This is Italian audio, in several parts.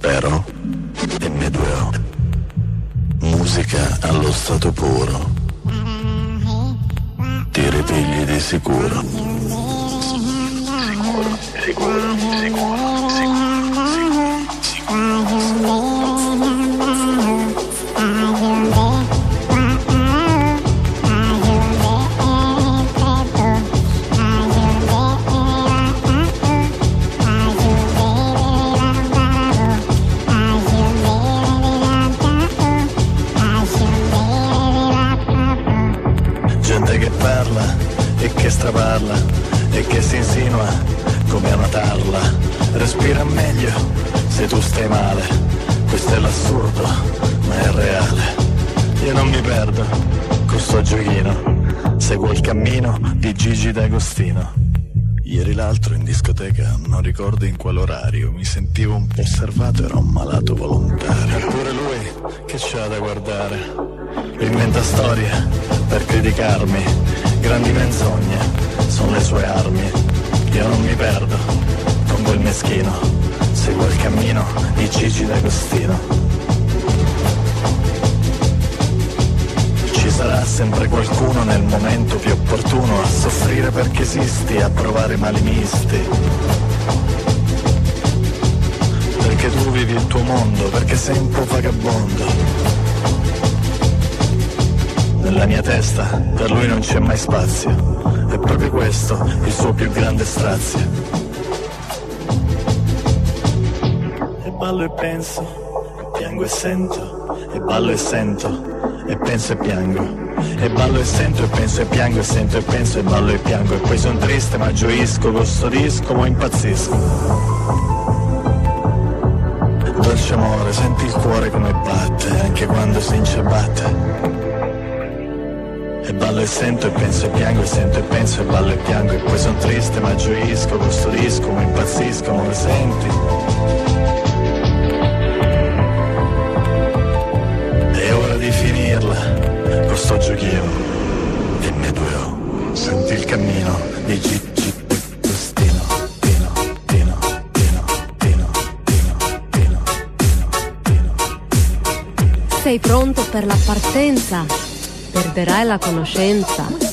Però M2O. Musica allo stato puro. Ti ripigli di sicuro. Sicuro, sicuro, sicuro, sicuro, che straparla e che si insinua come una tarla. Respira meglio se tu stai male. Questo è l'assurdo, ma è reale. Io non mi perdo con sto giochino. Seguo il cammino di Gigi D'Agostino. Ieri l'altro in discoteca, non ricordo in quale orario, mi sentivo un po' osservato, era un malato volontario. Eppure lui, che c'ha da guardare? Inventa storie per criticarmi, grandi menzogne sono le sue armi. Io non mi perdo con quel meschino, seguo il cammino di Gigi D'Agostino. Ci sarà sempre qualcuno nel momento più opportuno a soffrire perché esisti, a provare mali misti. Perché tu vivi il tuo mondo, perché sei un po' vagabondo. Nella mia testa per lui non c'è mai spazio, è proprio questo il suo più grande strazio. E ballo e penso, e piango e sento, e ballo e sento, e penso e piango. E ballo e sento, e penso e piango, e sento e penso, e ballo e piango. E poi sono triste ma gioisco, custodisco, ma impazzisco. Dolce amore, senti il cuore come batte, anche quando si incebatte. E ballo e sento e penso e piango e sento e penso e ballo e piango e poi sono triste ma gioisco, custodisco, ma impazzisco, non lo senti? È ora di finirla, con sto giochino. M2O, senti il cammino di Tino. Sei pronto per la partenza? Perderai la conoscenza.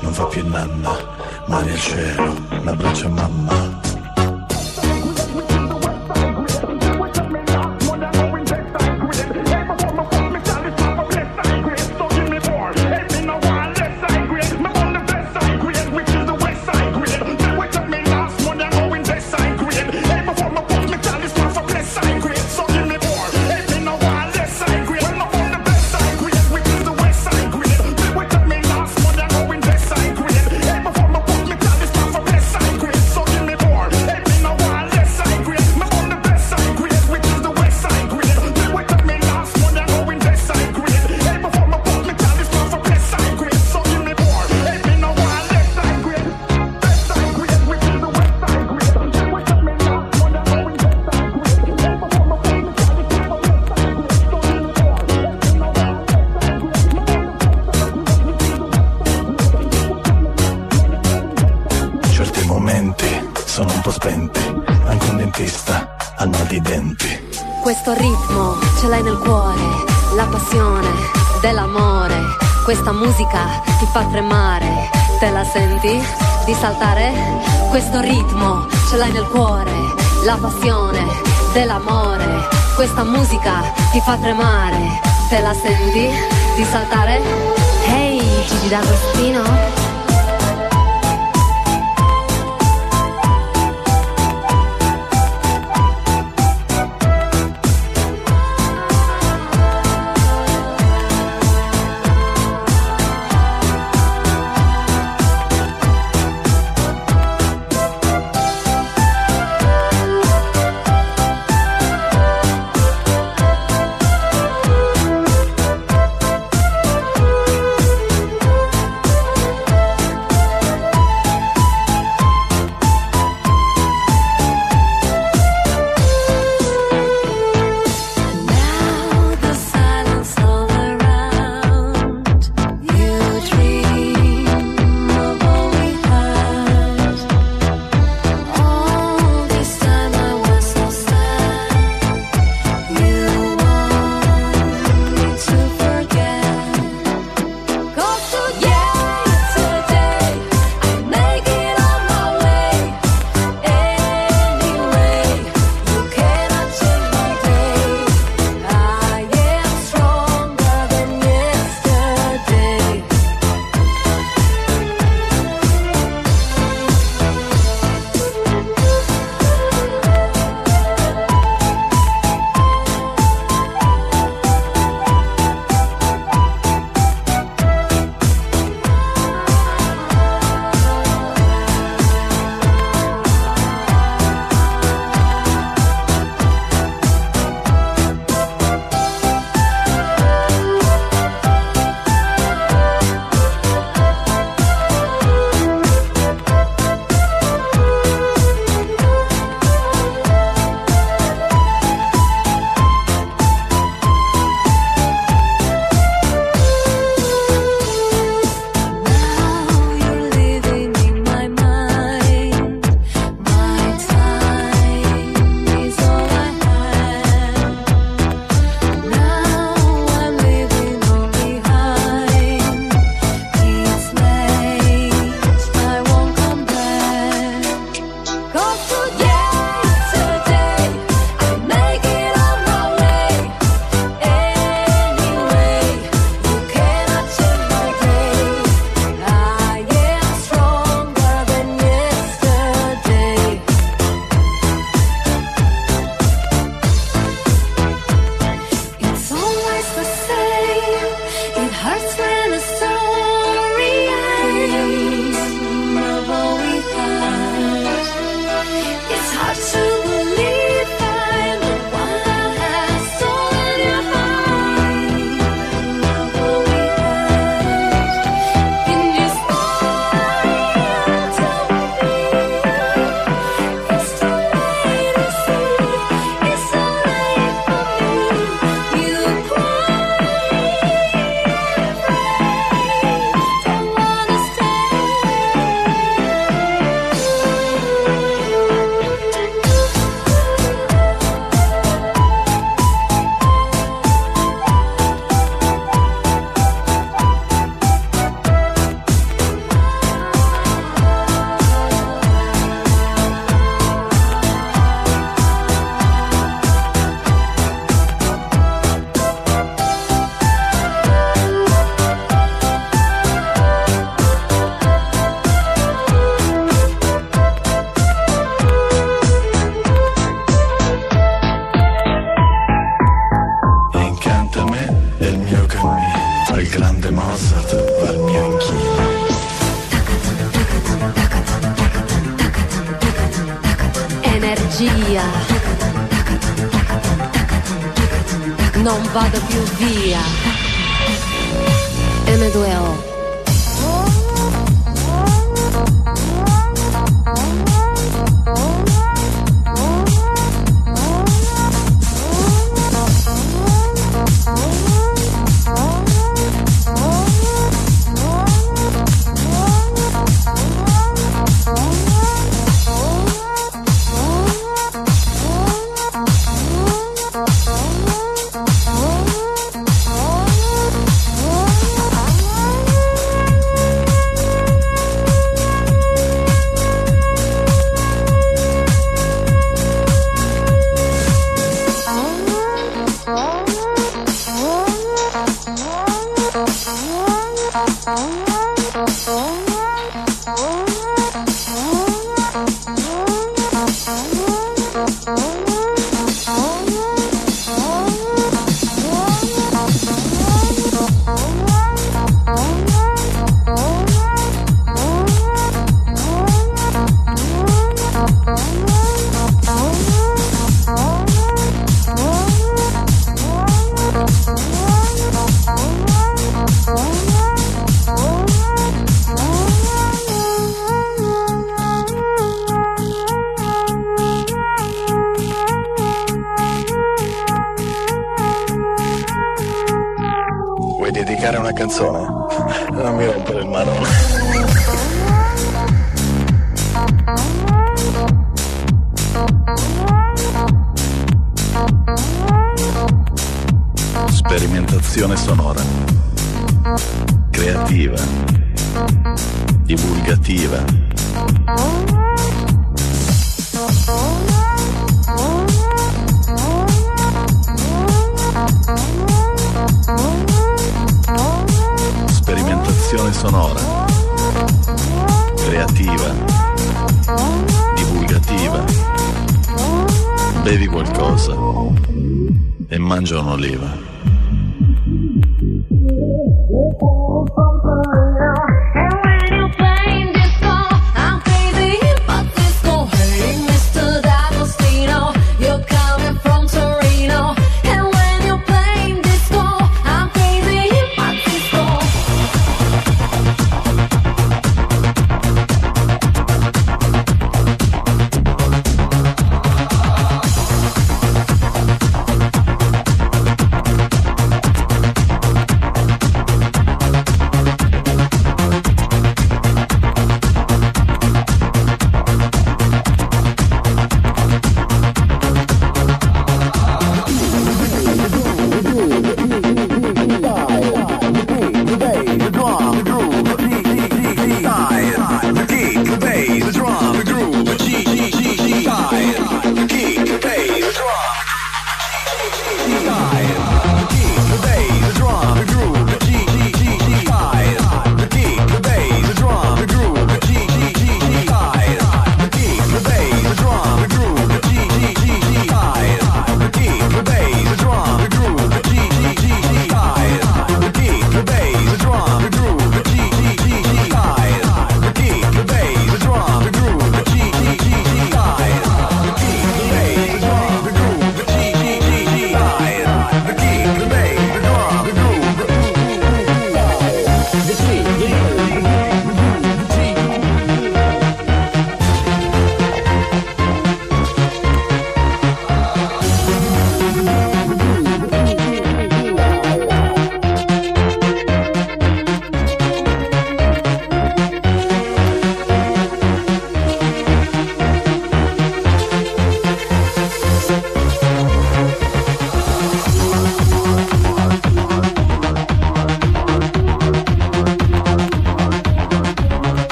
Non fa più nanna, mani al cielo, l'abbraccio a mamma. Dell'amore. Questa musica ti fa tremare, te la senti di saltare? Questo ritmo ce l'hai nel cuore, la passione dell'amore. Questa musica ti fa tremare, te la senti di saltare? Ehi, hey, Gigi D'Agostino?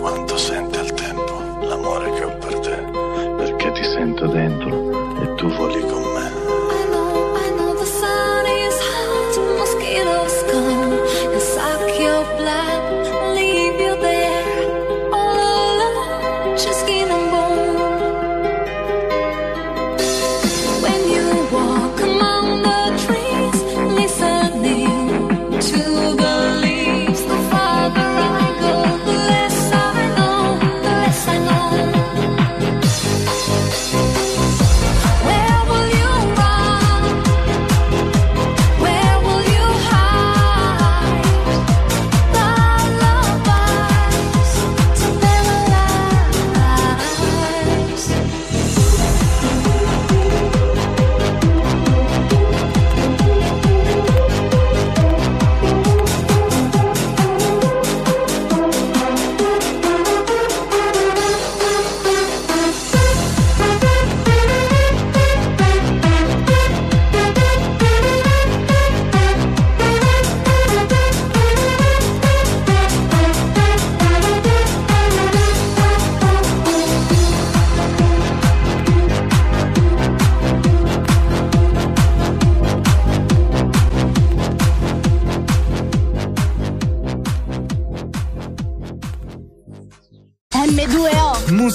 quanto sente al tempo l'amore che ho per te, perché ti sento dentro e tu voli con me.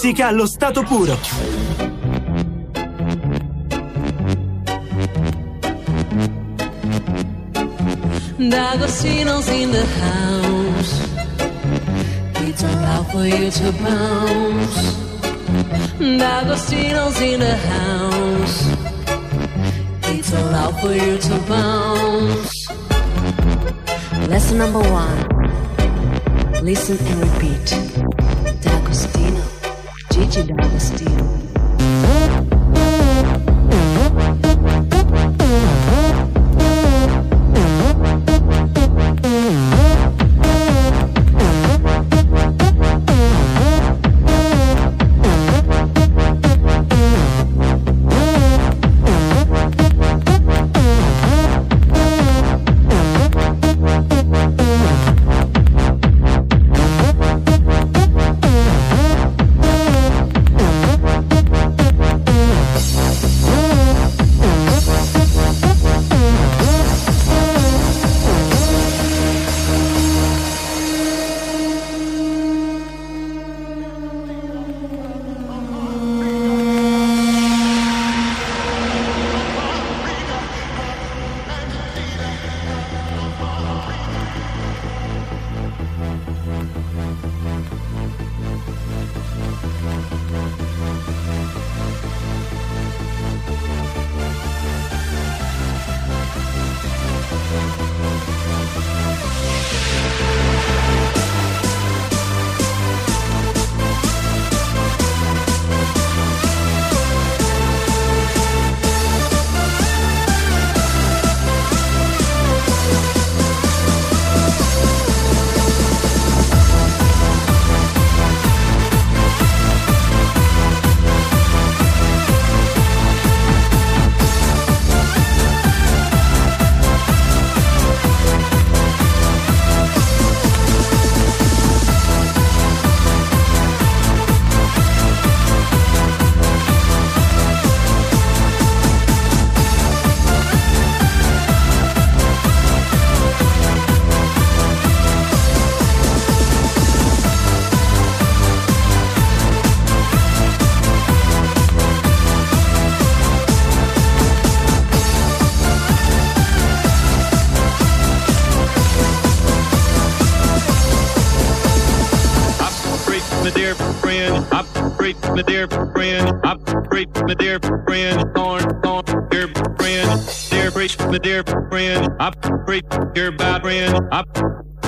Musica allo stato puro. D'Agostino's in the house. It's allowed for you to bounce. D'Agostino's in the house. It's allowed for you to bounce. Lesson number one. Listen and repeat. D'Agostino. Gigi D'Agostino.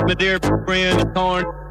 M2O M2O mi accanto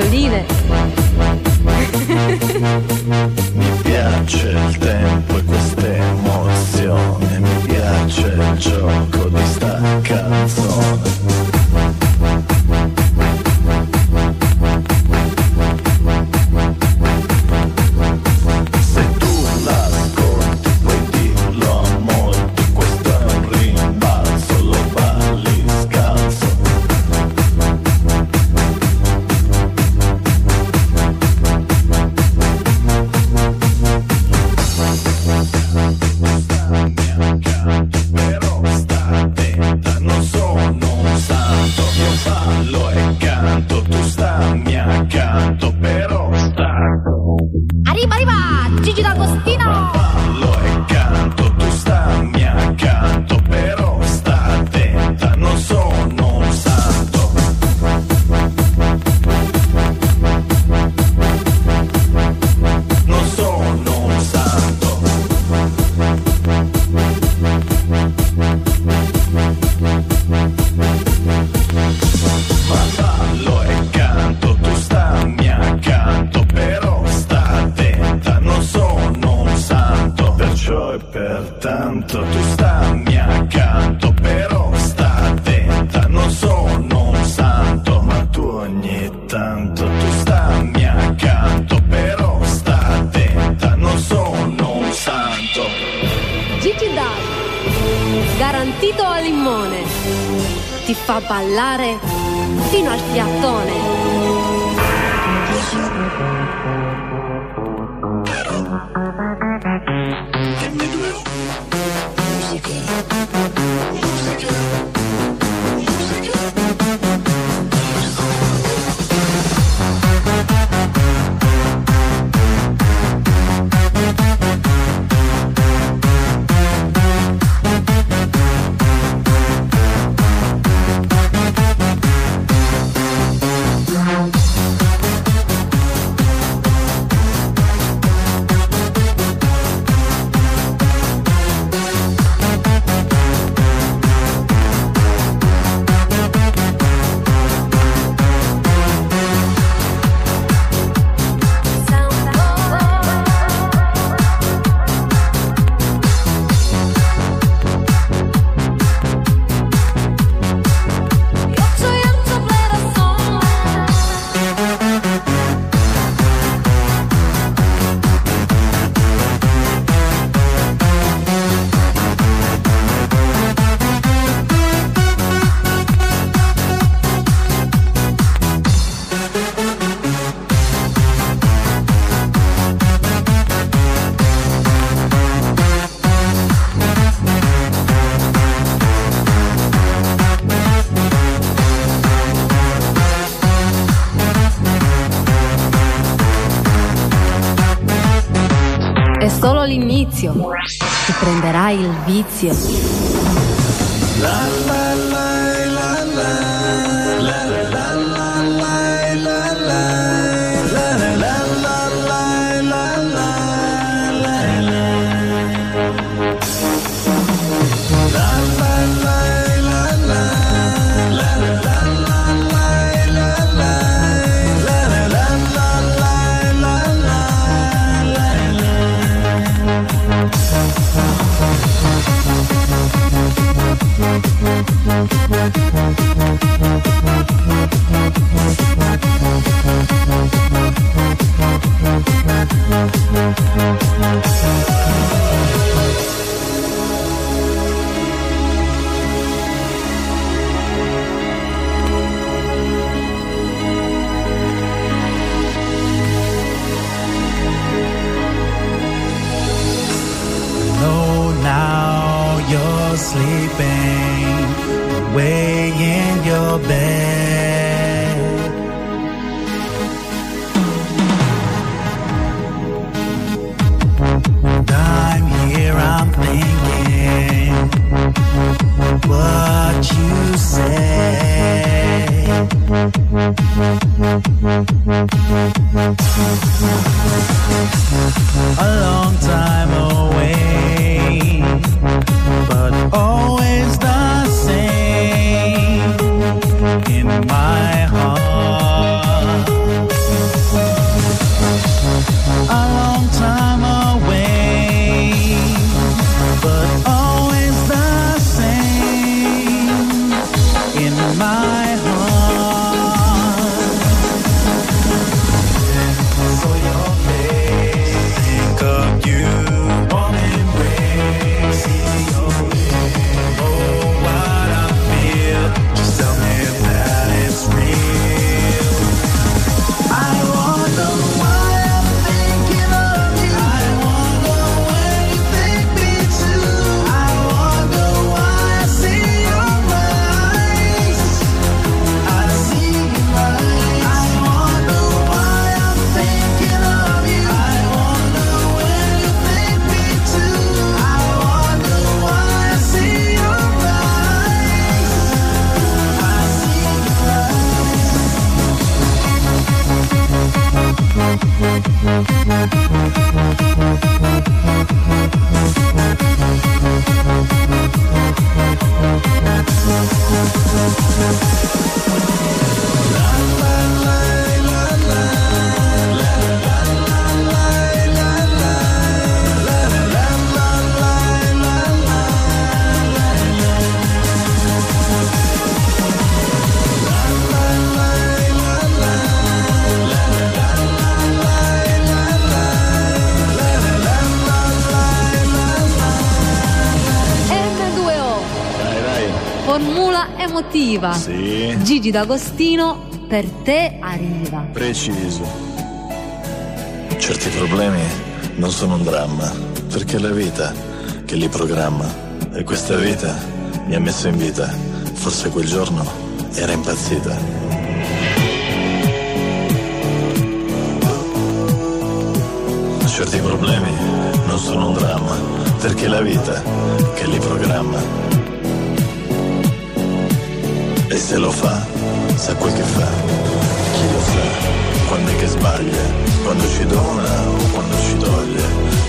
成立的。Garantito a limone. Ti fa ballare fino al piattone. Musica. Musica. vizio. Ti prenderai il vizio. La, la, la. Emotiva. Sì. Gigi D'Agostino, per te arriva. Preciso. Certi problemi non sono un dramma, perché è la vita che li programma. E questa vita mi ha messo in vita. Forse quel giorno era impazzita. Certi problemi non sono un dramma, perché è la vita che li programma e se lo fa, sa quel che fa. Chi lo sa, quando è che sbaglia, quando ci dona o quando ci toglie.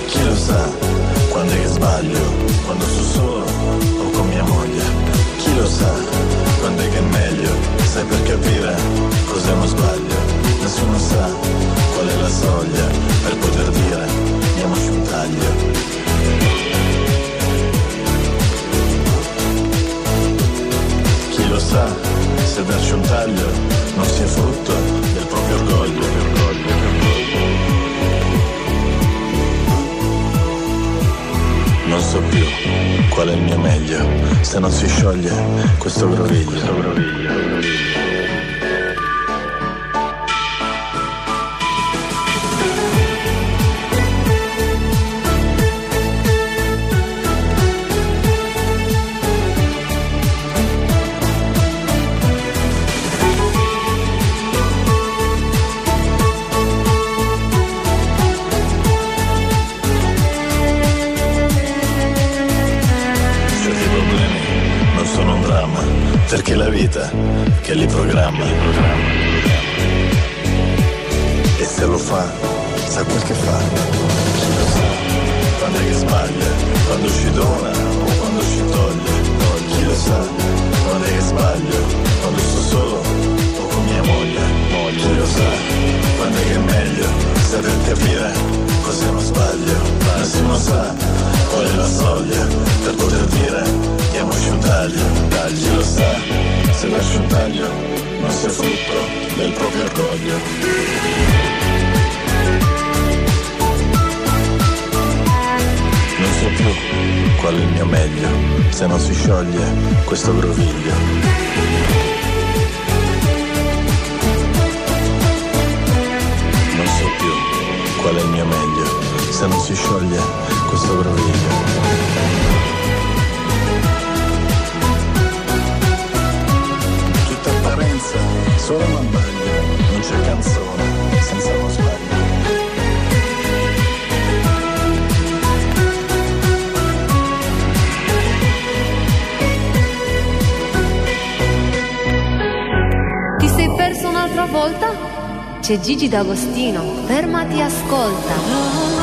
Chi lo sa, quando è che sbaglio, quando sto solo o con mia moglie. Chi lo sa, quando è che è meglio, sai per capire cos'è uno sbaglio. Nessuno sa qual è la soglia per poter dire diamoci un taglio. Sa se darci un taglio non sia frutto del proprio orgoglio. Non so più qual è il mio meglio se non si scioglie questo groviglio. Questo groviglio, che li programma. E se lo fa, sa quel che fa. Chi lo sa, quando è che sbaglia, quando ci dona o quando ci toglie. Chi lo sa, quando è che sbaglio, quando sto solo o con mia moglie. Chi lo sa, quando è che è meglio, saper capire cos'è uno sbaglio. Nessuno sa qual è la soglia per poter dire diamoci un taglio. Chi lo sa, se lascio un taglio non sia frutto del proprio orgoglio. Non so più qual è il mio meglio se non si scioglie questo groviglio. Non so più qual è il mio meglio se non si scioglie questo groviglio. Solo un abbaglio, non c'è canzone senza uno sbaglio. Ti sei perso un'altra volta? c'è Gigi D'Agostino, fermati ascolta.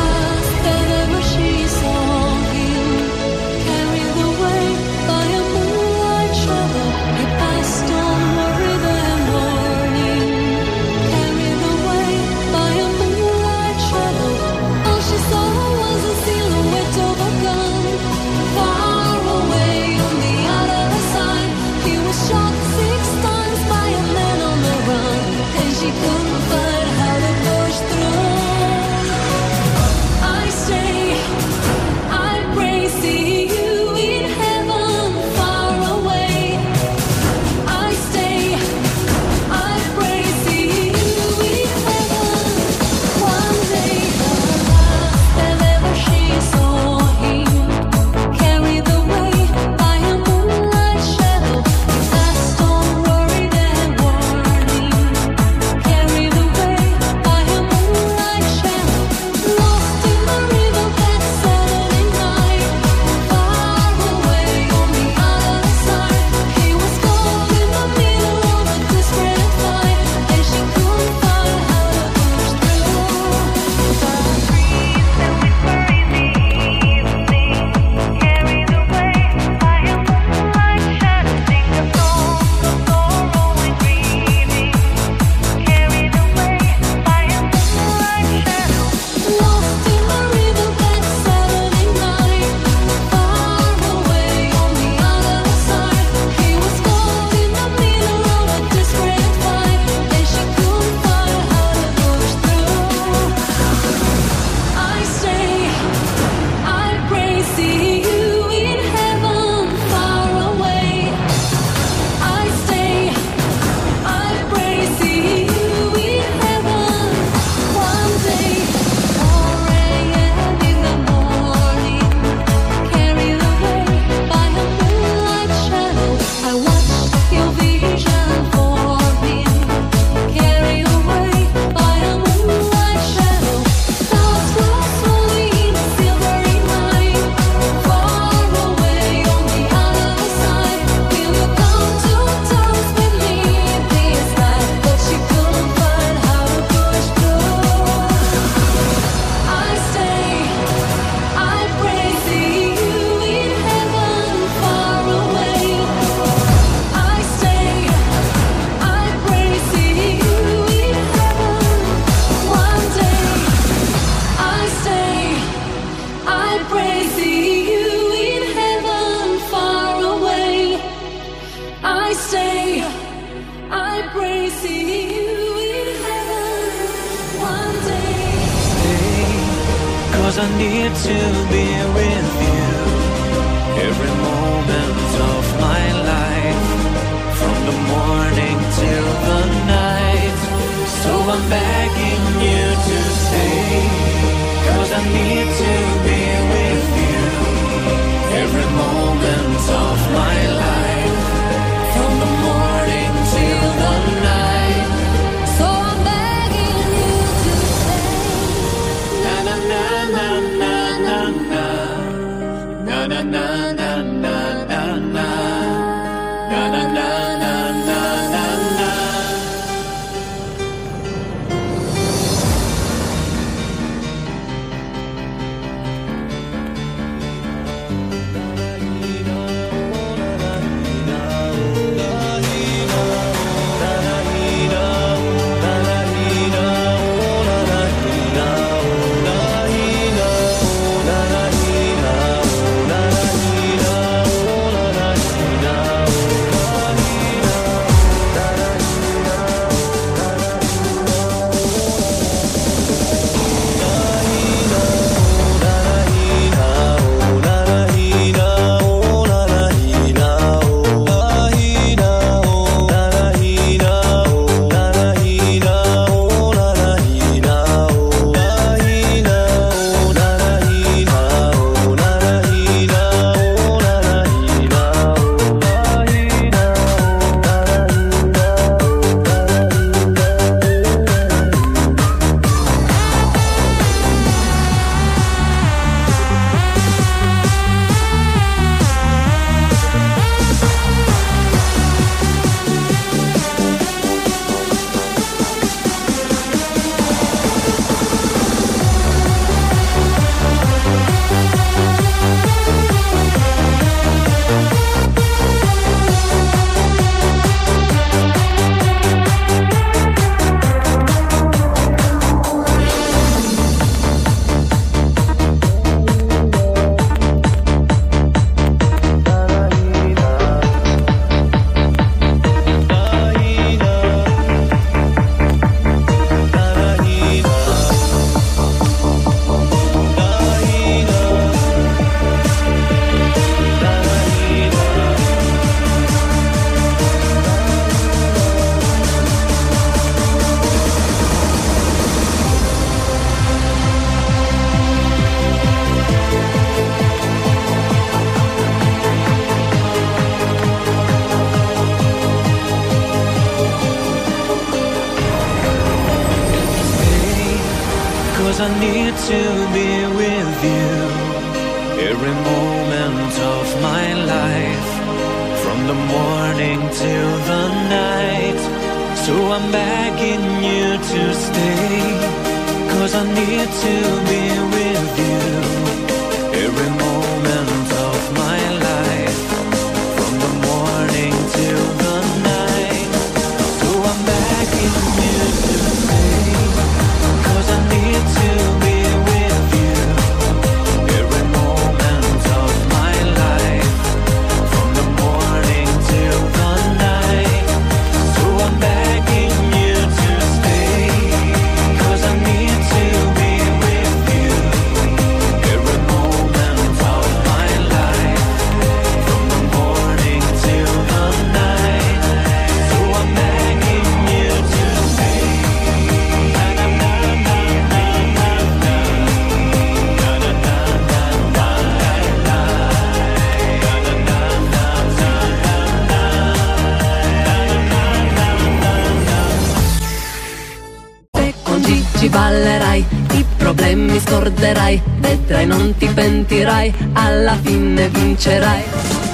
Scorderai, vedrai non ti pentirai, alla fine vincerai.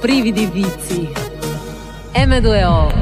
Privi di vizi. M2O.